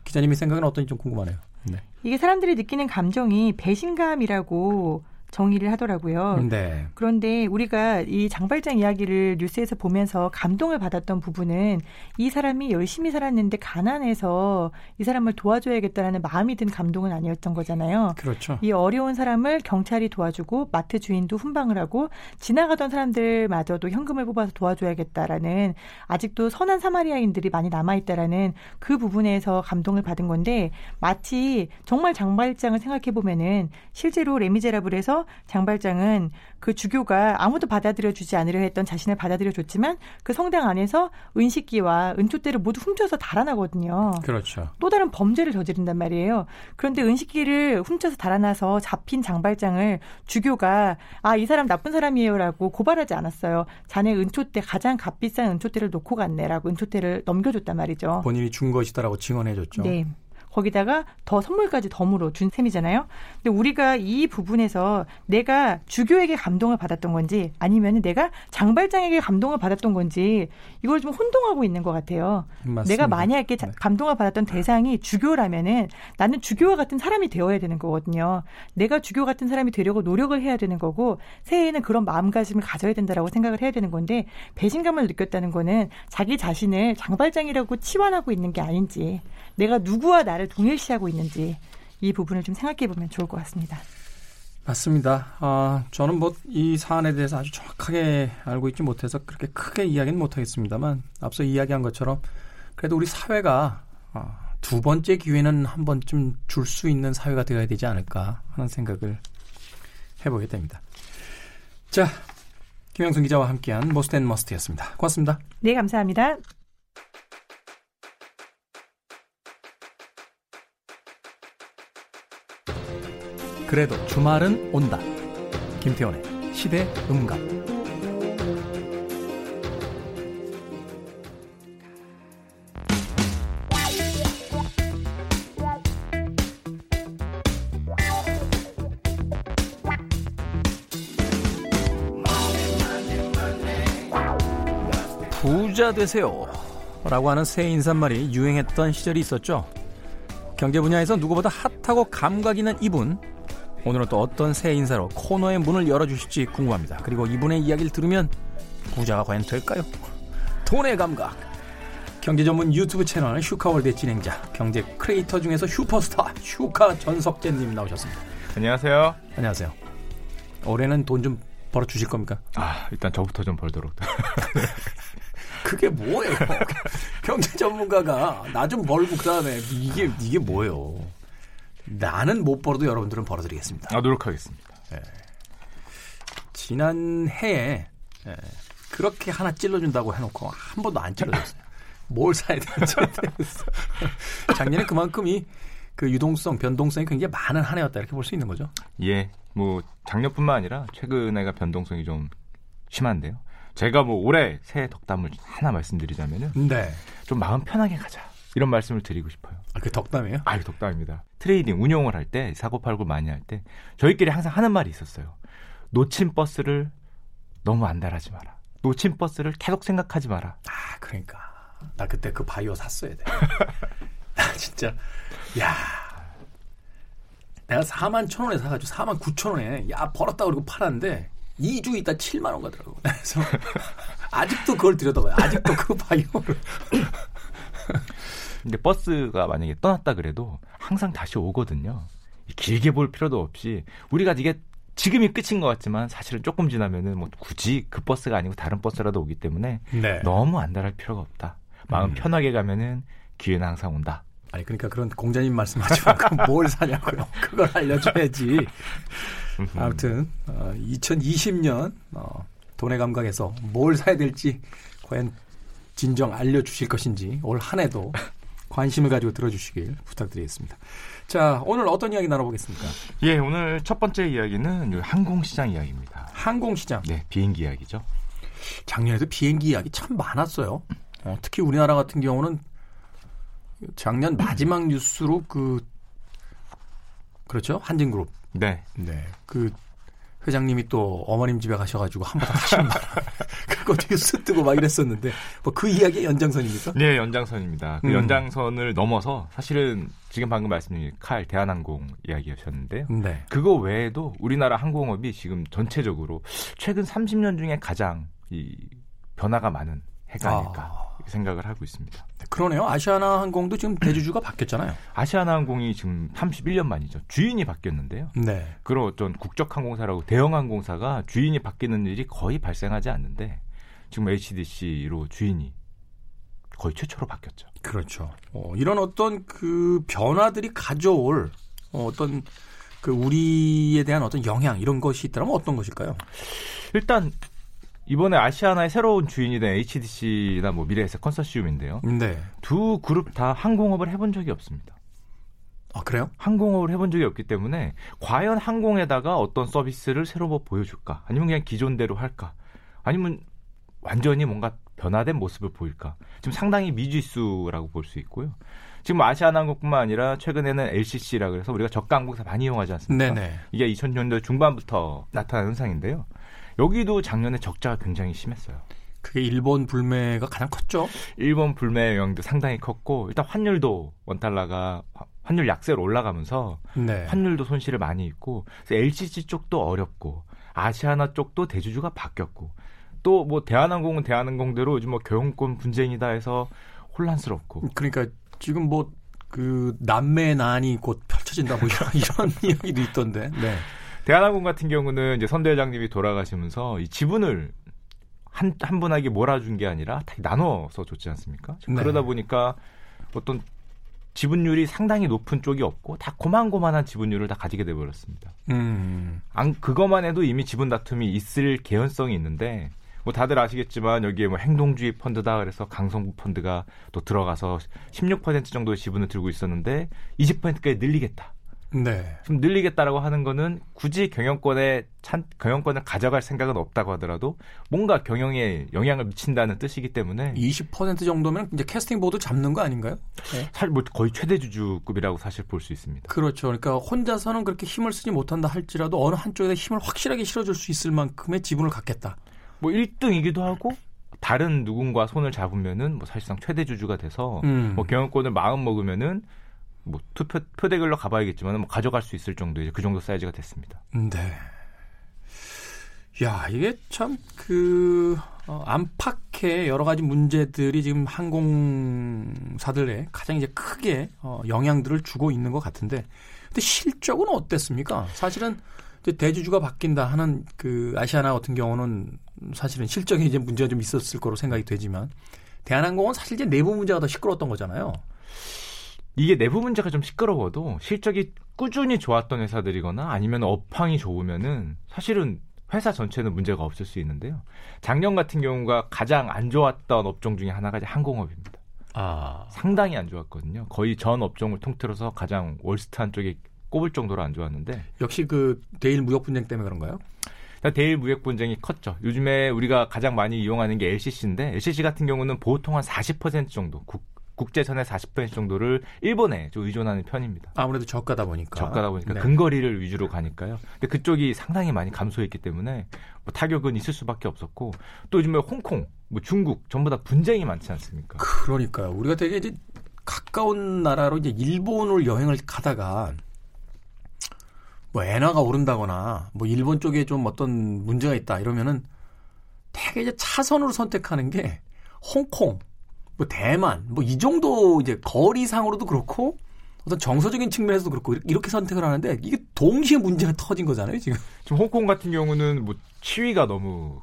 기자님의 생각은 어떤지 좀 궁금하네요. 네. 이게 사람들이 느끼는 감정이 배신감이라고 정의를 하더라고요. 네. 그런데 우리가 이 장발장 이야기를 뉴스에서 보면서 감동을 받았던 부분은 이 사람이 열심히 살았는데 가난해서 이 사람을 도와줘야겠다라는 마음이 든 감동은 아니었던 거잖아요. 그렇죠. 이 어려운 사람을 경찰이 도와주고 마트 주인도 훈방을 하고 지나가던 사람들마저도 현금을 뽑아서 도와줘야겠다라는 아직도 선한 사마리아인들이 많이 남아있다라는 그 부분에서 감동을 받은 건데 마치 정말 장발장을 생각해 보면은 실제로 레미제라블에서 장발장은 그 주교가 아무도 받아들여 주지 않으려 했던 자신을 받아들여 줬지만 그 성당 안에서 은식기와 은투대를 모두 훔쳐서 달아나거든요. 그렇죠. 또 다른 범죄를 저지른단 말이에요. 그런데 은식기를 훔쳐서 달아나서 잡힌 장발장을 주교가 아, 이 사람 나쁜 사람이에요라고 고발하지 않았어요. 자네 은투대 가장 값비싼 은투대를 놓고 갔네라고 은투대를 넘겨줬단 말이죠. 본인이 준 것이다라고 증언해 줬죠. 네. 거기다가 더 선물까지 덤으로 준 셈이잖아요. 근데 우리가 이 부분에서 내가 주교에게 감동을 받았던 건지 아니면 내가 장발장에게 감동을 받았던 건지 이걸 좀 혼동하고 있는 것 같아요. 맞습니다. 내가 만약에 자- 네. 감동을 받았던 대상이 주교라면은 나는 주교와 같은 사람이 되어야 되는 거거든요. 내가 주교 같은 사람이 되려고 노력을 해야 되는 거고 새해에는 그런 마음가짐을 가져야 된다라고 생각을 해야 되는 건데 배신감을 느꼈다는 거는 자기 자신을 장발장이라고 치환하고 있는 게 아닌지 내가 누구와 나를 동일시하고 있는지 이 부분을 좀 생각해 보면 좋을 것 같습니다. 맞습니다. 아, 저는 뭐 이 사안에 대해서 아주 정확하게 알고 있지 못해서 그렇게 크게 이야기는 못하겠습니다만 앞서 이야기한 것처럼 그래도 우리 사회가 아, 두 번째 기회는 한 번쯤 줄 수 있는 사회가 되어야 되지 않을까 하는 생각을 해보게 됩니다. 자, 김영순 기자와 함께한 모스텐 머스트였습니다. 고맙습니다. 네, 감사합니다. 그래도 주말은 온다. 김태원의 시대 음감. 부자 되세요. 라고 하는 새해 인사말이 유행했던 시절이 있었죠. 경제 분야에서 누구보다 핫하고 감각 있는 이분. 오늘은 또 어떤 새해 인사로 코너의 문을 열어주실지 궁금합니다. 그리고 이분의 이야기를 들으면 부자가 과연 될까요? 돈의 감각. 경제 전문 유튜브 채널 슈카월드 진행자, 경제 크리에이터 중에서 슈퍼스타 슈카 전석재님 나오셨습니다. 안녕하세요. 안녕하세요. 올해는 돈 좀 벌어 주실 겁니까? 아, 일단 저부터 좀 벌도록. 그게 뭐예요? 경제 전문가가 나 좀 벌고 그다음에 이게 이게 뭐예요? 나는 못 벌어도 여러분들은 벌어드리겠습니다. 아, 노력하겠습니다. 지난 해에 예, 그렇게 하나 찔러준다고 해놓고 한 번도 안 찔러줬어요. 뭘 사야 되는지 모르겠어. 작년에 그만큼 이 그 유동성, 변동성이 굉장히 많은 한 해였다 이렇게 볼 수 있는 거죠. 예, 뭐 작년뿐만 아니라 최근에가 변동성이 좀 심한데요. 제가 뭐 올해 새해 덕담을 하나 말씀드리자면은 네. 좀 마음 편하게 가자. 이런 말씀을 드리고 싶어요. 아, 그 덕담이에요? 아유, 덕담입니다. trading 운용을 할 때 사고팔고 많이 할 때 저희끼리 항상 하는 말이 있었어요. 놓친 버스를 너무 안달하지 마라. 놓친 버스를 계속 생각하지 마라. 아, 그러니까 나 그때 그 바이오 샀어야 돼. 나 진짜 야. 내가 4만 천 원에 사가지고 4만 9천 원에 야 벌었다 그러고 팔았는데 2주 있다 7만 원 가더라고. 그래서 아직도 그걸 들여다봐요. 아직도 그 바이오를. 근데 버스가 만약에 떠났다 그래도 항상 다시 오거든요. 길게 볼 필요도 없이 우리가 이게 지금이 끝인 것 같지만 사실은 조금 지나면은 뭐 굳이 그 버스가 아니고 다른 버스라도 오기 때문에 네. 너무 안달할 필요가 없다. 마음 음. 편하게 가면은 기회는 항상 온다. 아니 그러니까 그런 공자님 말씀하지 말고 뭘 사냐고요. 그걸 알려줘야지. 아무튼 어, 2020년 어, 돈의 감각에서 뭘 사야 될지 과연 진정 알려주실 것인지 올 한 해도 관심을 가지고 들어주시길 부탁드리겠습니다. 자 오늘 어떤 이야기 나눠보겠습니까? 예, 오늘 첫 번째 이야기는 이 항공시장 이야기입니다. 항공시장. 네, 비행기 이야기죠. 작년에도 비행기 이야기 참 많았어요. 어, 특히 우리나라 같은 경우는 작년 마지막 뉴스로 그 그렇죠 한진그룹 네. 네. 그 회장님이 또 어머님 집에 가셔가지고 한번 하신 말. 그거 뉴스 뜨고 막 이랬었는데, 뭐 그 이야기의 연장선입니까? 네, 연장선입니다. 그 음. 연장선을 넘어서 사실은 지금 방금 말씀드린 칼 대한항공 이야기하셨는데요. 네. 그거 외에도 우리나라 항공업이 지금 전체적으로 최근 30년 중에 가장 이 변화가 많은 해가 아닐까 아. 생각을 하고 있습니다. 그러네요. 아시아나 항공도 지금 대주주가 바뀌었잖아요. 아시아나 항공이 지금 31년 만이죠. 주인이 바뀌었는데요. 네. 그런 어떤 국적 항공사라고 대형 항공사가 주인이 바뀌는 일이 거의 발생하지 않는데 지금 HDC로 주인이 거의 최초로 바뀌었죠. 그렇죠. 어, 이런 어떤 그 변화들이 가져올 어, 어떤 그 우리에 대한 어떤 영향 이런 것이 있다면 어떤 것일까요? 일단 이번에 아시아나의 새로운 주인이 된 HDC나 뭐 미래에셋 컨소시움인데요. 네. 두 그룹 다 항공업을 해본 적이 없습니다. 아, 그래요? 항공업을 해본 적이 없기 때문에 과연 항공에다가 어떤 서비스를 새로 뭐 보여줄까? 아니면 그냥 기존대로 할까? 아니면 완전히 뭔가 변화된 모습을 보일까? 지금 상당히 미지수라고 볼 수 있고요. 지금 아시아나항공뿐만 아니라 최근에는 LCC라 그래서 우리가 저가 항공사 많이 이용하지 않습니까? 네네. 이게 2000년대 중반부터 나타난 현상인데요. 여기도 작년에 적자가 굉장히 심했어요. 그게 일본 불매가 가장 컸죠. 일본 불매 영향도 상당히 컸고 일단 환율도 원달러가 환율 약세로 올라가면서 네. 환율도 손실을 많이 입고 그래서 LCC 쪽도 어렵고 아시아나 쪽도 대주주가 바뀌었고 또 뭐 대한항공은 대한항공대로 요즘 뭐 교용권 분쟁이다 해서 혼란스럽고 그러니까 지금 뭐그 남매 난이 곧 펼쳐진다 뭐 이런, 이런 이야기도 있던데. 네. 대한항공 같은 경우는 이제 선 대장님이 돌아가시면서 이 지분을 한, 한 분에게 몰아준 게 아니라 다 나눠서 줬지 않습니까? 네. 그러다 보니까 어떤 지분율이 상당히 높은 쪽이 없고 다 고만고만한 지분율을 다 가지게 돼버렸습니다. 음. 안, 그것만 해도 이미 지분 다툼이 있을 개연성이 있는데 뭐 다들 아시겠지만 여기에 뭐 행동주의 펀드다 그래서 강성부 펀드가 또 들어가서 16% 정도의 지분을 들고 있었는데 20%까지 늘리겠다. 네. 좀 늘리겠다라고 하는 거는 굳이 경영권에 찬, 경영권을 가져갈 생각은 없다고 하더라도 뭔가 경영에 영향을 미친다는 뜻이기 때문에 20% 정도면 이제 캐스팅 보드 잡는 거 아닌가요? 네. 사실 뭐 거의 최대 주주급이라고 사실 볼 수 있습니다. 그렇죠. 그러니까 혼자서는 그렇게 힘을 쓰지 못한다 할지라도 어느 한쪽에 힘을 확실하게 실어줄 수 있을 만큼의 지분을 갖겠다. 뭐 1등이기도 하고 다른 누군가 손을 잡으면은 뭐 사실상 최대 주주가 돼서 음. 뭐 경영권을 마음 먹으면은 뭐 투표 표대결로 가봐야겠지만 뭐 가져갈 수 있을 정도 이제 그 정도 사이즈가 됐습니다. 네. 야, 이게 참, 그, 어, 안팎의 여러 가지 문제들이 지금 항공사들에 가장 이제 크게 어, 영향들을 주고 있는 것 같은데, 근데 실적은 어땠습니까? 사실은 이제 대주주가 바뀐다 하는 그 아시아나 같은 경우는 사실은 실적에 이제 문제가 좀 있었을 거로 생각이 되지만, 대한항공은 사실 이제 내부 문제가 더 시끄러웠던 거잖아요. 이게 내부 문제가 좀 시끄러워도 실적이 꾸준히 좋았던 회사들이거나 아니면 업황이 좋으면은 사실은 회사 전체는 문제가 없을 수 있는데요. 작년 같은 경우가 가장 안 좋았던 업종 중에 하나가 이제 항공업입니다. 아. 상당히 안 좋았거든요. 거의 전 업종을 통틀어서 가장 월스트한 쪽에 꼽을 정도로 안 좋았는데 역시 그 대일 무역 분쟁 때문에 그런가요? 대일 무역 분쟁이 컸죠. 요즘에 우리가 가장 많이 이용하는 게 LCC인데 LCC 같은 경우는 보통 한 40% 정도 국, 국제선의 40% 정도를 일본에 좀 의존하는 편입니다. 아무래도 저가다 보니까. 저가다 보니까 네. 근거리를 위주로 가니까요. 근데 그쪽이 상당히 많이 감소했기 때문에 뭐 타격은 있을 수밖에 없었고 또 요즘에 홍콩, 뭐 중국 전부 다 분쟁이 많지 않습니까? 그러니까요. 우리가 되게 이제 가까운 나라로 이제 일본을 여행을 가다가 뭐 엔화가 오른다거나 뭐 일본 쪽에 좀 어떤 문제가 있다 이러면은 되게 이제 차선으로 선택하는 게 홍콩, 뭐 대만, 뭐 이 정도 이제 거리상으로도 그렇고 어떤 정서적인 측면에서도 그렇고 이렇게 선택을 하는데 이게 동시에 문제가 터진 거잖아요, 지금. 지금 홍콩 같은 경우는 뭐 치위가 너무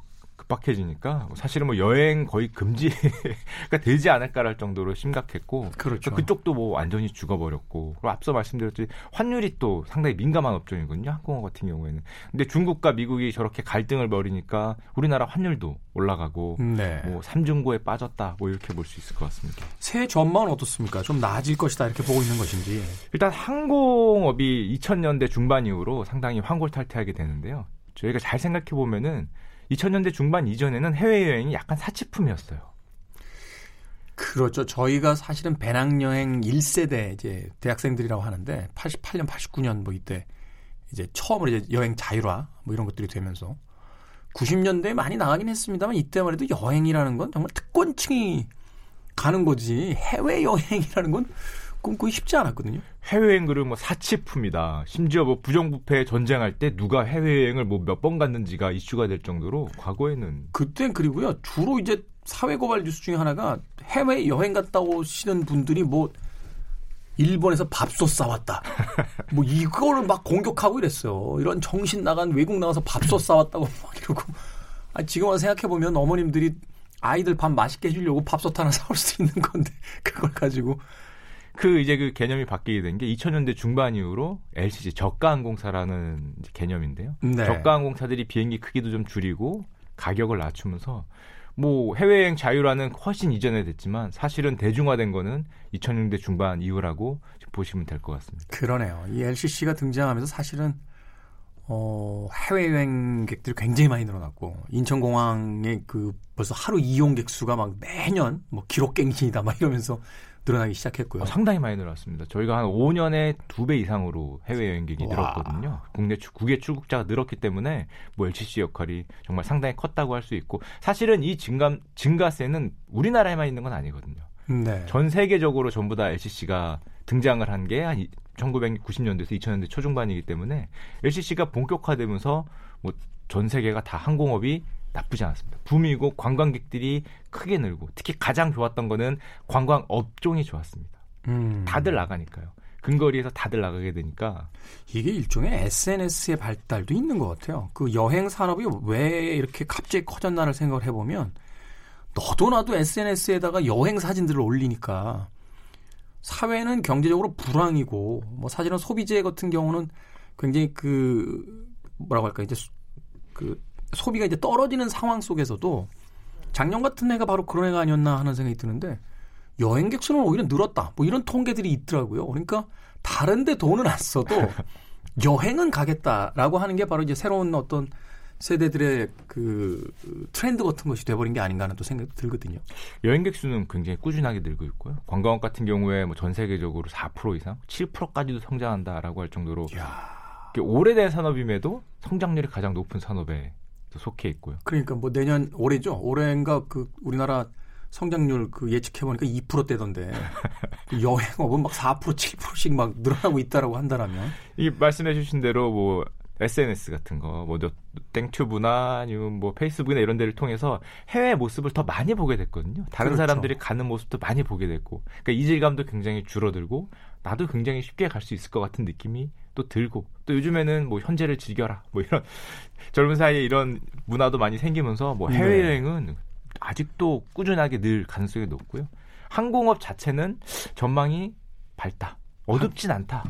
급박해지니까 사실은 뭐 여행 거의 금지가 되지 않을까랄 정도로 심각했고 그렇죠. 그쪽도 뭐 완전히 죽어버렸고 그리고 앞서 말씀드렸듯이 환율이 또 상당히 민감한 업종이거든요 항공업 같은 경우에는 근데 중국과 미국이 저렇게 갈등을 벌이니까 우리나라 환율도 올라가고 네. 뭐 삼중고에 빠졌다 뭐 이렇게 볼 수 있을 것 같습니다. 새 전망은 어떻습니까? 좀 나아질 것이다 이렇게 보고 있는 것인지. 일단 항공업이 2000년대 중반 이후로 상당히 환골탈퇴하게 되는데요. 저희가 잘 생각해 보면은 2000년대 중반 이전에는 해외여행이 약간 사치품이었어요. 그렇죠. 저희가 사실은 배낭여행 1세대 이제 대학생들이라고 하는데 88년, 89년 뭐 이때 이제 처음으로 이제 여행 자율화 뭐 이런 것들이 되면서 90년대에 많이 나가긴 했습니다만 이때만 해도 여행이라는 건 정말 특권층이 가는 거지 해외 여행이라는 건 꿈꾸기 쉽지 않았거든요. 해외여행 그러면 뭐 사치품이다. 심지어 뭐 부정부패 전쟁할 때 누가 해외여행을 뭐 몇 번 갔는지가 이슈가 될 정도로 과거에는 그땐 그리고요 주로 이제 사회 고발 뉴스 중에 하나가 해외 여행 갔다 오시는 분들이 뭐 일본에서 밥솥 싸왔다. 뭐 이거를 막 공격하고 이랬어요. 이런 정신 나간 외국 나가서 밥솥 싸왔다고 막 이러고. 아, 지금 와서 생각해 보면 어머님들이 아이들 밥 맛있게 해주려고 밥솥 하나 사올 수 있는 건데 그걸 가지고 그 이제 그 개념이 바뀌게 된 게 2000년대 중반 이후로 LCC 저가 항공사라는 개념인데요. 네. 저가 항공사들이 비행기 크기도 좀 줄이고 가격을 낮추면서 뭐 해외여행 자유라는 훨씬 이전에 됐지만 사실은 대중화된 거는 2000년대 중반 이후라고 보시면 될 것 같습니다. 그러네요. 이 LCC가 등장하면서 사실은 어, 해외여행객들이 굉장히 많이 늘어났고 인천공항에 그 벌써 하루 이용객 수가 막 매년 뭐 기록갱신이다 막 이러면서 늘어나기 시작했고요. 어, 상당히 많이 늘었습니다. 저희가 한 5년에 두배 이상으로 해외 여행객이 와. 늘었거든요. 국내 출, 국외 출국자가 늘었기 때문에 뭐 LCC 역할이 정말 상당히 컸다고 할 수 있고 사실은 이 증가, 증가세는 우리나라에만 있는 건 아니거든요. 네. 전 세계적으로 전부 다 LCC가 등장을 한 게 한 1990년대에서 2000년대 초중반이기 때문에 LCC가 본격화되면서 뭐 전 세계가 다 항공업이 나쁘지 않았습니다. 붐이고 관광객들이 크게 늘고 특히 가장 좋았던 거는 관광 업종이 좋았습니다. 음. 다들 나가니까요. 근거리에서 다들 나가게 되니까 이게 일종의 SNS의 발달도 있는 것 같아요. 그 여행 산업이 왜 이렇게 갑자기 커졌나를 생각을 해보면 너도 나도 SNS에다가 여행 사진들을 올리니까 사회는 경제적으로 불황이고 뭐 사실은 소비재 같은 경우는 굉장히 그 뭐라고 할까 이제 수- 그 소비가 이제 떨어지는 상황 속에서도 작년 같은 해가 바로 그런 해가 아니었나 하는 생각이 드는데 여행객 수는 오히려 늘었다. 뭐 이런 통계들이 있더라고요. 그러니까 다른데 돈은 안 써도 여행은 가겠다라고 하는 게 바로 이제 새로운 어떤 세대들의 그 트렌드 같은 것이 돼버린 게 아닌가 하는 또 생각이 들거든요. 여행객 수는 굉장히 꾸준하게 늘고 있고요. 관광업 같은 경우에 뭐 전 세계적으로 4% 이상, 7%까지도 성장한다라고 할 정도로 이야. 오래된 산업임에도 성장률이 가장 높은 산업에 또 속해 있고요. 그러니까 뭐 내년 올해죠. 올해인가 그 우리나라 성장률 그 예측해 보니까 2%대던데 그 여행업은 막 4% 7%씩 막 늘어나고 있다라고 한다라면 이 말씀해 주신 대로 뭐 SNS 같은 거, 뭐 땡튜브나 아니면 뭐 페이스북이나 이런 데를 통해서 해외 모습을 더 많이 보게 됐거든요. 다른 그렇죠. 사람들이 가는 모습도 많이 보게 됐고, 그러니까 이질감도 굉장히 줄어들고, 나도 굉장히 쉽게 갈 수 있을 것 같은 느낌이 또 들고, 또 요즘에는 뭐 현재를 즐겨라, 뭐 이런 젊은 사이에 이런 문화도 많이 생기면서 뭐 해외 여행은 아직도 꾸준하게 늘 가능성이 높고요. 항공업 자체는 전망이 밝다, 어둡진 않다.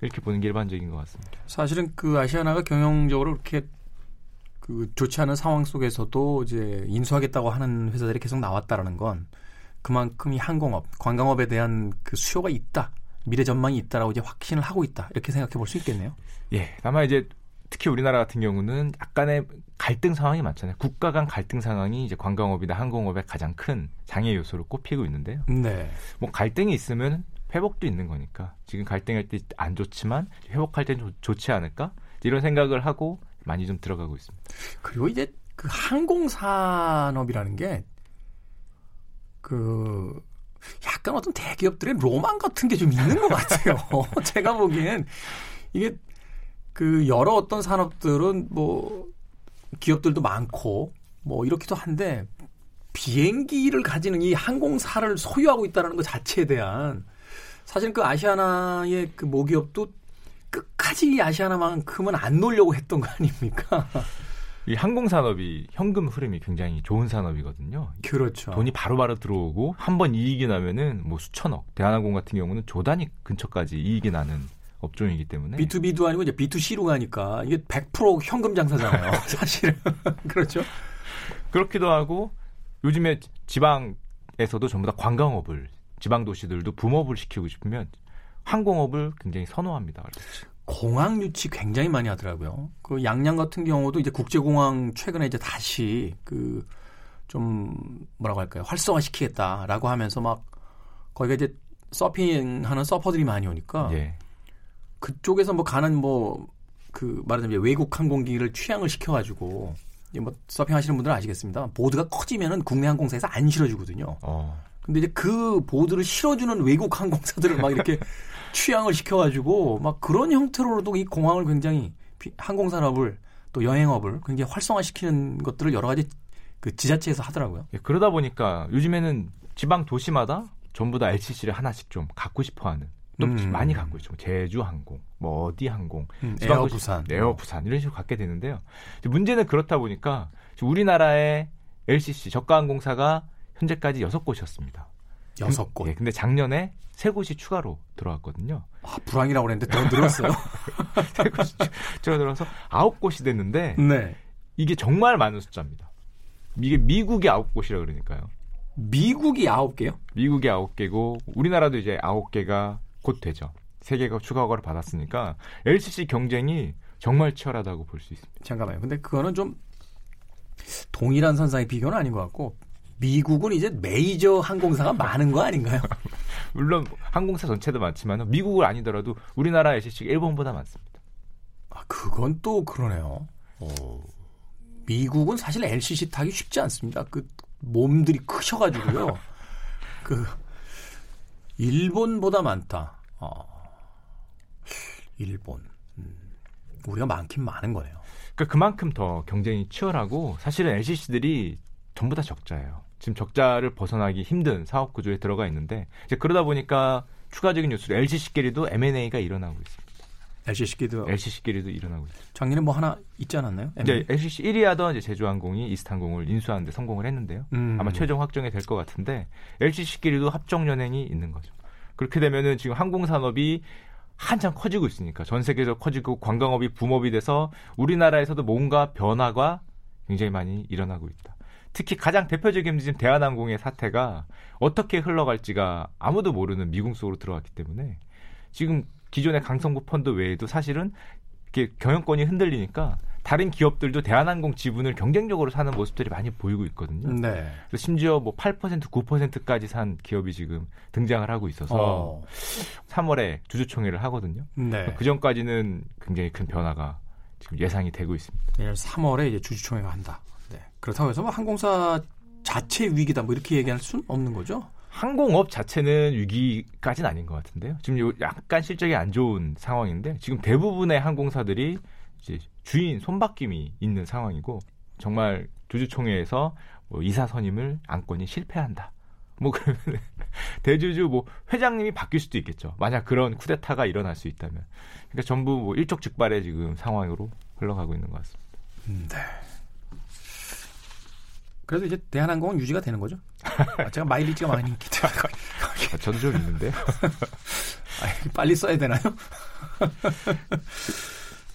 이렇게 보는 게 일반적인 것 같습니다. 사실은 그 아시아나가 경영적으로 이렇게 그 좋지 않은 상황 속에서도 이제 인수하겠다고 하는 회사들이 계속 나왔다라는 건 그만큼 이 항공업, 관광업에 대한 그 수요가 있다. 미래 전망이 있다라고 이제 확신을 하고 있다. 이렇게 생각해 볼 수 있겠네요. 예, 다만 이제 특히 우리나라 같은 경우는 약간의 갈등 상황이 많잖아요. 국가 간 갈등 상황이 이제 관광업이나 항공업의 가장 큰 장애 요소로 꼽히고 있는데요. 네. 뭐 갈등이 있으면 회복도 있는 거니까 지금 갈등할 때 안 좋지만 회복할 땐 좋- 좋지 않을까 이런 생각을 하고 많이 좀 들어가고 있습니다. 그리고 이제 그 항공 산업이라는 게 그 약간 어떤 대기업들의 로망 같은 게 좀 있는 것 같아요. 제가 보기엔 이게 그 여러 어떤 산업들은 뭐 기업들도 많고 뭐 이렇기도 한데 비행기를 가지는 이 항공사를 소유하고 있다는 것 자체에 대한 사실 그 아시아나의 그 모기업도 끝까지 아시아나만큼은 안 놀려고 했던 거 아닙니까? 이 항공 산업이 현금 흐름이 굉장히 좋은 산업이거든요. 그렇죠. 돈이 바로 바로 들어오고 한 번 이익이 나면은 뭐 수천억. 대한항공 같은 경우는 조 단위 근처까지 이익이 나는 업종이기 때문에 B2B도 아니고 이제 B2C로 가니까 이게 100% 현금 장사잖아요. 사실은. 그렇죠. 그렇기도 하고 요즘에 지방에서도 전부 다 관광업을 지방 도시들도 붐업을 시키고 싶으면 항공업을 굉장히 선호합니다. 그렇지. 공항 유치 굉장히 많이 하더라고요. 그 양양 같은 경우도 이제 국제공항 최근에 이제 다시 그 좀 뭐라고 할까요? 활성화 시키겠다라고 하면서 막 거기가 이제 서핑하는 서퍼들이 많이 오니까 예. 그쪽에서 뭐 가는 뭐 그 말하자면 외국 항공기를 취향을 시켜가지고 이제 뭐 서핑하시는 분들은 아시겠습니다. 보드가 커지면은 국내 항공사에서 안 실어주거든요. 어. 근데 이제 그 보드를 실어주는 외국 항공사들을 막 이렇게 취향을 시켜가지고 막 그런 형태로도 이 공항을 굉장히 비- 항공 산업을 또 여행업을 굉장히 활성화시키는 것들을 여러 가지 그 지자체에서 하더라고요. 예, 그러다 보니까 요즘에는 지방 도시마다 전부 다 LCC를 하나씩 좀 갖고 싶어하는 또 음. 많이 갖고 있죠. 제주 항공, 뭐 어디 항공, 음, 에어 도시- 부산. 에어 부산 이런 식으로 갖게 되는데요. 문제는 그렇다 보니까 우리나라의 LCC 저가 항공사가 현재까지 여섯 곳이었습니다. 여섯 곳. 예, 근데 작년에 세 곳이 추가로 들어왔거든요. 아, 불황이라고 그랬는데 더 늘었어요. 세 곳이 추가 들어와서 아홉 곳이 됐는데 네. 이게 정말 많은 숫자입니다. 이게 미국이 아홉 곳이라 그러니까요. 미국이 아홉 개요? 미국이 아홉 개고 우리나라도 이제 아홉 개가 곧 되죠. 세 개가 추가 허가를 받았으니까 LCC 경쟁이 정말 치열하다고 볼 수 있습니다. 잠깐만요. 근데 그거는 좀 동일한 선상의 비교는 아닌 것 같고 미국은 이제 메이저 항공사가 많은 거 아닌가요? 물론 항공사 전체도 많지만 미국을 아니더라도 우리나라 LCC가 일본보다 많습니다. 아, 그건 또 그러네요. 미국은 사실 LCC 타기 쉽지 않습니다. 그 몸들이 크셔가지고요. 그 일본보다 많다. 어, 일본. 음, 우리가 많긴 많은 거네요. 그러니까 그만큼 더 경쟁이 치열하고 사실은 LCC들이 전부 다 적자예요. 지금 적자를 벗어나기 힘든 사업 구조에 들어가 있는데 이제 그러다 보니까 추가적인 뉴스로 LCC끼리도 M&A가 일어나고 있습니다. LCC기도 LCC끼리도 일어나고 있습니다. 작년에 뭐 하나 있지 않았나요? 이제 LCC 1위 하던 이제 제주항공이 이스탄공을 인수하는데 성공을 했는데요. 음. 아마 최종 확정이 될 것 같은데 LCC끼리도 합종 연행이 있는 거죠. 그렇게 되면은 지금 항공 산업이 한참 커지고 있으니까 전 세계적으로 커지고 관광업이 붐업이 돼서 우리나라에서도 뭔가 변화가 굉장히 많이 일어나고 있다. 특히 가장 대표적인 지금 대한항공의 사태가 어떻게 흘러갈지가 아무도 모르는 미궁 속으로 들어갔기 때문에 지금 기존의 강성구 펀드 외에도 사실은 이렇게 경영권이 흔들리니까 다른 기업들도 대한항공 지분을 경쟁적으로 사는 모습들이 많이 보이고 있거든요. 네. 그래서 심지어 뭐 8% 9%까지 산 기업이 지금 등장을 하고 있어서 어. 3월에 주주총회를 하거든요. 네. 그 전까지는 굉장히 큰 변화가 지금 예상이 되고 있습니다. 내년 3월에 이제 주주총회가 한다. 네. 그렇다고 해서 뭐 항공사 자체 위기다 뭐 이렇게 얘기할 수는 없는 거죠. 항공업 자체는 위기까지는 아닌 것 같은데요. 지금 요 약간 실적이 안 좋은 상황인데 지금 대부분의 항공사들이 이제 주인 손바뀜이 있는 상황이고 정말 주주총회에서 뭐 이사 선임을 안건이 실패한다. 뭐 그러면 대주주 뭐 회장님이 바뀔 수도 있겠죠. 만약 그런 쿠데타가 일어날 수 있다면. 그러니까 전부 뭐 일촉즉발의 지금 상황으로 흘러가고 있는 것 같습니다. 음, 네. 그래도 이제 대한항공은 유지가 되는 거죠. 아, 제가 마일리지가 많이 있기 때문에 아, 저도 좀 있는데요. 아, 빨리 써야 되나요?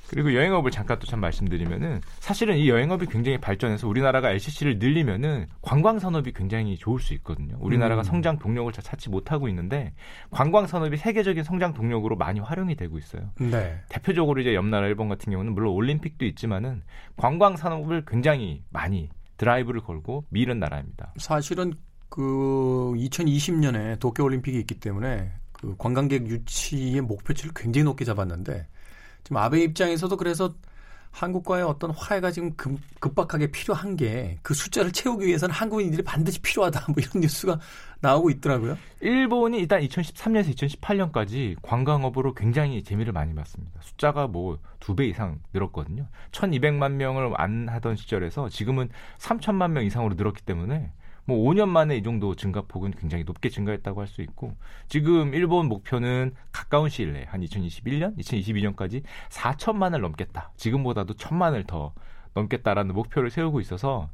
그리고 여행업을 잠깐 또 참 말씀드리면은 사실은 이 여행업이 굉장히 발전해서 우리나라가 LCC를 늘리면은 관광 산업이 굉장히 좋을 수 있거든요. 우리나라가 음. 성장 동력을 잘 찾지 못하고 있는데 관광 산업이 세계적인 성장 동력으로 많이 활용이 되고 있어요. 네. 대표적으로 이제 옆나라 일본 같은 경우는 물론 올림픽도 있지만은 관광 산업을 굉장히 많이 드라이브를 걸고 미는 나라입니다. 사실은 그 2020년에 도쿄 올림픽이 있기 때문에 그 관광객 유치의 목표치를 굉장히 높게 잡았는데 지금 아베 입장에서도 그래서 한국과의 어떤 화해가 지금 급, 급박하게 필요한 게 그 숫자를 채우기 위해서는 한국인들이 반드시 필요하다 뭐 이런 뉴스가 나오고 있더라고요. 일본이 일단 2013년에서 2018년까지 관광업으로 굉장히 재미를 많이 봤습니다. 숫자가 뭐 두 배 이상 늘었거든요. 1200만 명을 안 하던 시절에서 지금은 3000만 명 이상으로 늘었기 때문에 뭐 5년 만에 이 정도 증가폭은 굉장히 높게 증가했다고 할 수 있고 지금 일본 목표는 가까운 시일 내에 한 2021년, 2022년까지 4천만을 넘겠다. 지금보다도 천만을 더 넘겠다라는 목표를 세우고 있어서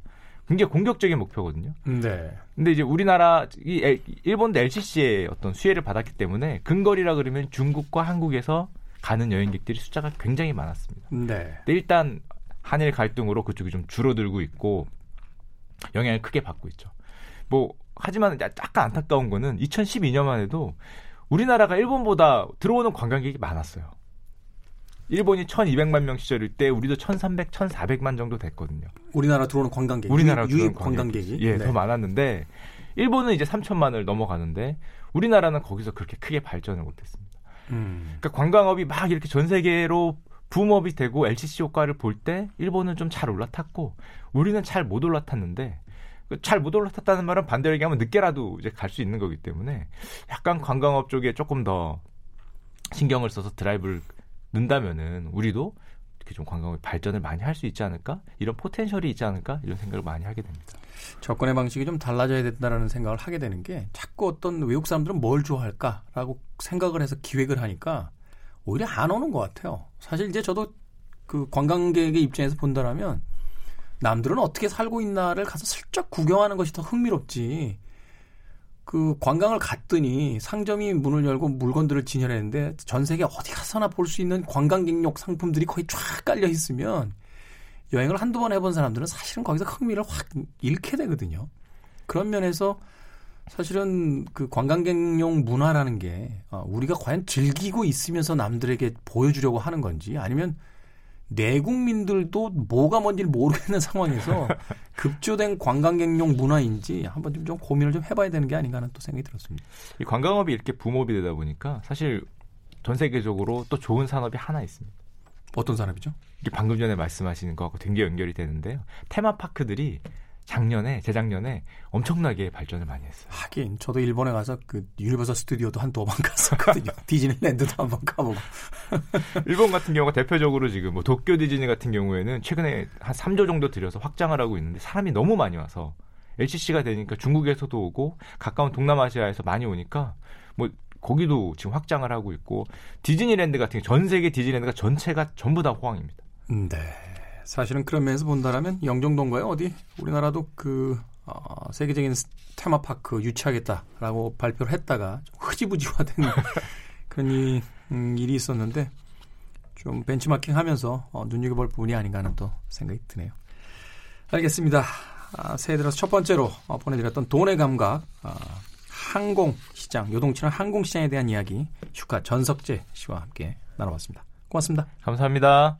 굉장히 공격적인 목표거든요. 네. 근데 이제 우리나라 이 엘- 일본도 LCC의 어떤 수혜를 받았기 때문에 근거리라 그러면 중국과 한국에서 가는 여행객들이 숫자가 굉장히 많았습니다. 네. 근데 일단 한일 갈등으로 그쪽이 좀 줄어들고 있고 영향을 크게 받고 있죠. 뭐 하지만 약간 안타까운 거는 2012년만 해도 우리나라가 일본보다 들어오는 관광객이 많았어요. 일본이 1,200만 명 시절일 때 우리도 1,300, 1,400만 정도 됐거든요. 우리나라 들어오는 관광객. 우리나라 유입, 유입 들어오는 관광객이. 예, 네. 더 많았는데 일본은 이제 3천만을 넘어가는데 우리나라는 거기서 그렇게 크게 발전을 못했습니다. 음. 그러니까 관광업이 막 이렇게 전 세계로 붐업이 되고 LCC 효과를 볼 때 일본은 좀 잘 올라탔고 우리는 잘 못 올라탔는데 그 잘 못 올라탔다는 말은 반대로 얘기하면 늦게라도 이제 갈 수 있는 거기 때문에 약간 관광업 쪽에 조금 더 신경을 써서 드라이브를 넣는다면은 우리도 이렇게 좀 관광업 발전을 많이 할 수 있지 않을까 이런 포텐셜이 있지 않을까 이런 생각을 많이 하게 됩니다. 접근의 방식이 좀 달라져야 된다라는 생각을 하게 되는 게 자꾸 어떤 외국 사람들은 뭘 좋아할까라고 생각을 해서 기획을 하니까 오히려 안 오는 것 같아요. 사실 이제 저도 그 관광객의 입장에서 본다라면 남들은 어떻게 살고 있나를 가서 슬쩍 구경하는 것이 더 흥미롭지. 그 관광을 갔더니 상점이 문을 열고 물건들을 진열했는데 전 세계 어디 가서나 볼 수 있는 관광객용 상품들이 거의 쫙 깔려 있으면 여행을 한두 번 해본 사람들은 사실은 거기서 흥미를 확 잃게 되거든요. 그런 면에서 사실은 그 관광객용 문화라는 게 어, 우리가 과연 즐기고 있으면서 남들에게 보여주려고 하는 건지 아니면 내국민들도 뭐가 뭔지를 모르겠는 상황에서 급조된 관광객용 문화인지 한번 좀, 좀 고민을 좀 해봐야 되는 게 아닌가 하는 또 생각이 들었습니다. 이 관광업이 이렇게 boom up이 되다 보니까 사실 전 세계적으로 또 좋은 산업이 하나 있습니다. 어떤 산업이죠? 방금 전에 말씀하시는 거하고 되게 연결이 되는데요. 테마파크들이 작년에 재작년에 엄청나게 발전을 많이 했어요. 하긴 저도 일본에 가서 그 유니버설 스튜디오도 한 두 번 갔었거든요. 디즈니랜드도 한 번 가보고. 일본 같은 경우가 대표적으로 지금 뭐 도쿄 디즈니 같은 경우에는 최근에 한 3조 정도 들여서 확장을 하고 있는데 사람이 너무 많이 와서 LCC가 되니까 중국에서도 오고 가까운 동남아시아에서 많이 오니까 뭐 거기도 지금 확장을 하고 있고 디즈니랜드 같은 경우 전 세계 디즈니랜드가 전체가 전부 다 호황입니다. 네. 사실은 그런 면에서 본다라면 영종도인가요? 어디? 우리나라도 그 어, 세계적인 스- 테마파크 유치하겠다라고 발표를 했다가 좀 흐지부지화된 그런 이, 음, 일이 있었는데 좀 벤치마킹하면서 어, 눈여겨볼 부분이 아닌가 하는 또 생각이 드네요. 알겠습니다. 아, 새해 들어서 첫 번째로 어, 보내드렸던 돈의 감각 아, 항공 시장, 요동치는 항공 시장에 대한 이야기 슈카 전석재 씨와 함께 나눠봤습니다. 고맙습니다. 감사합니다.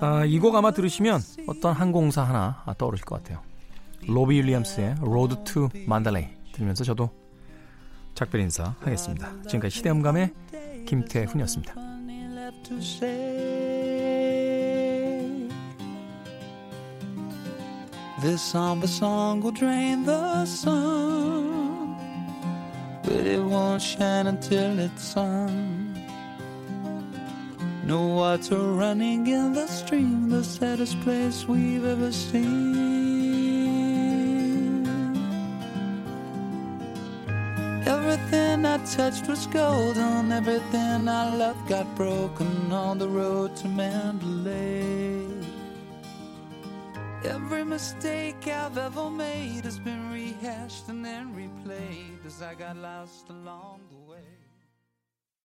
아, 이곡 아마 들으시면 어떤 항공사 하나 아, 떠오르실 것 같아요. 로비 윌리엄스의 Road to Mandalay 들으면서 저도 작별 인사 하겠습니다. 지금까지 시대음감의 김태훈이었습니다. This somber song will drain the sun, but it won't shine until it's sung. No water running in the stream, the saddest place we've ever seen. Everything I touched was golden. Everything I loved got broken on the road to Mandalay. Every mistake I've ever made has been rehashed and then replayed as I got lost along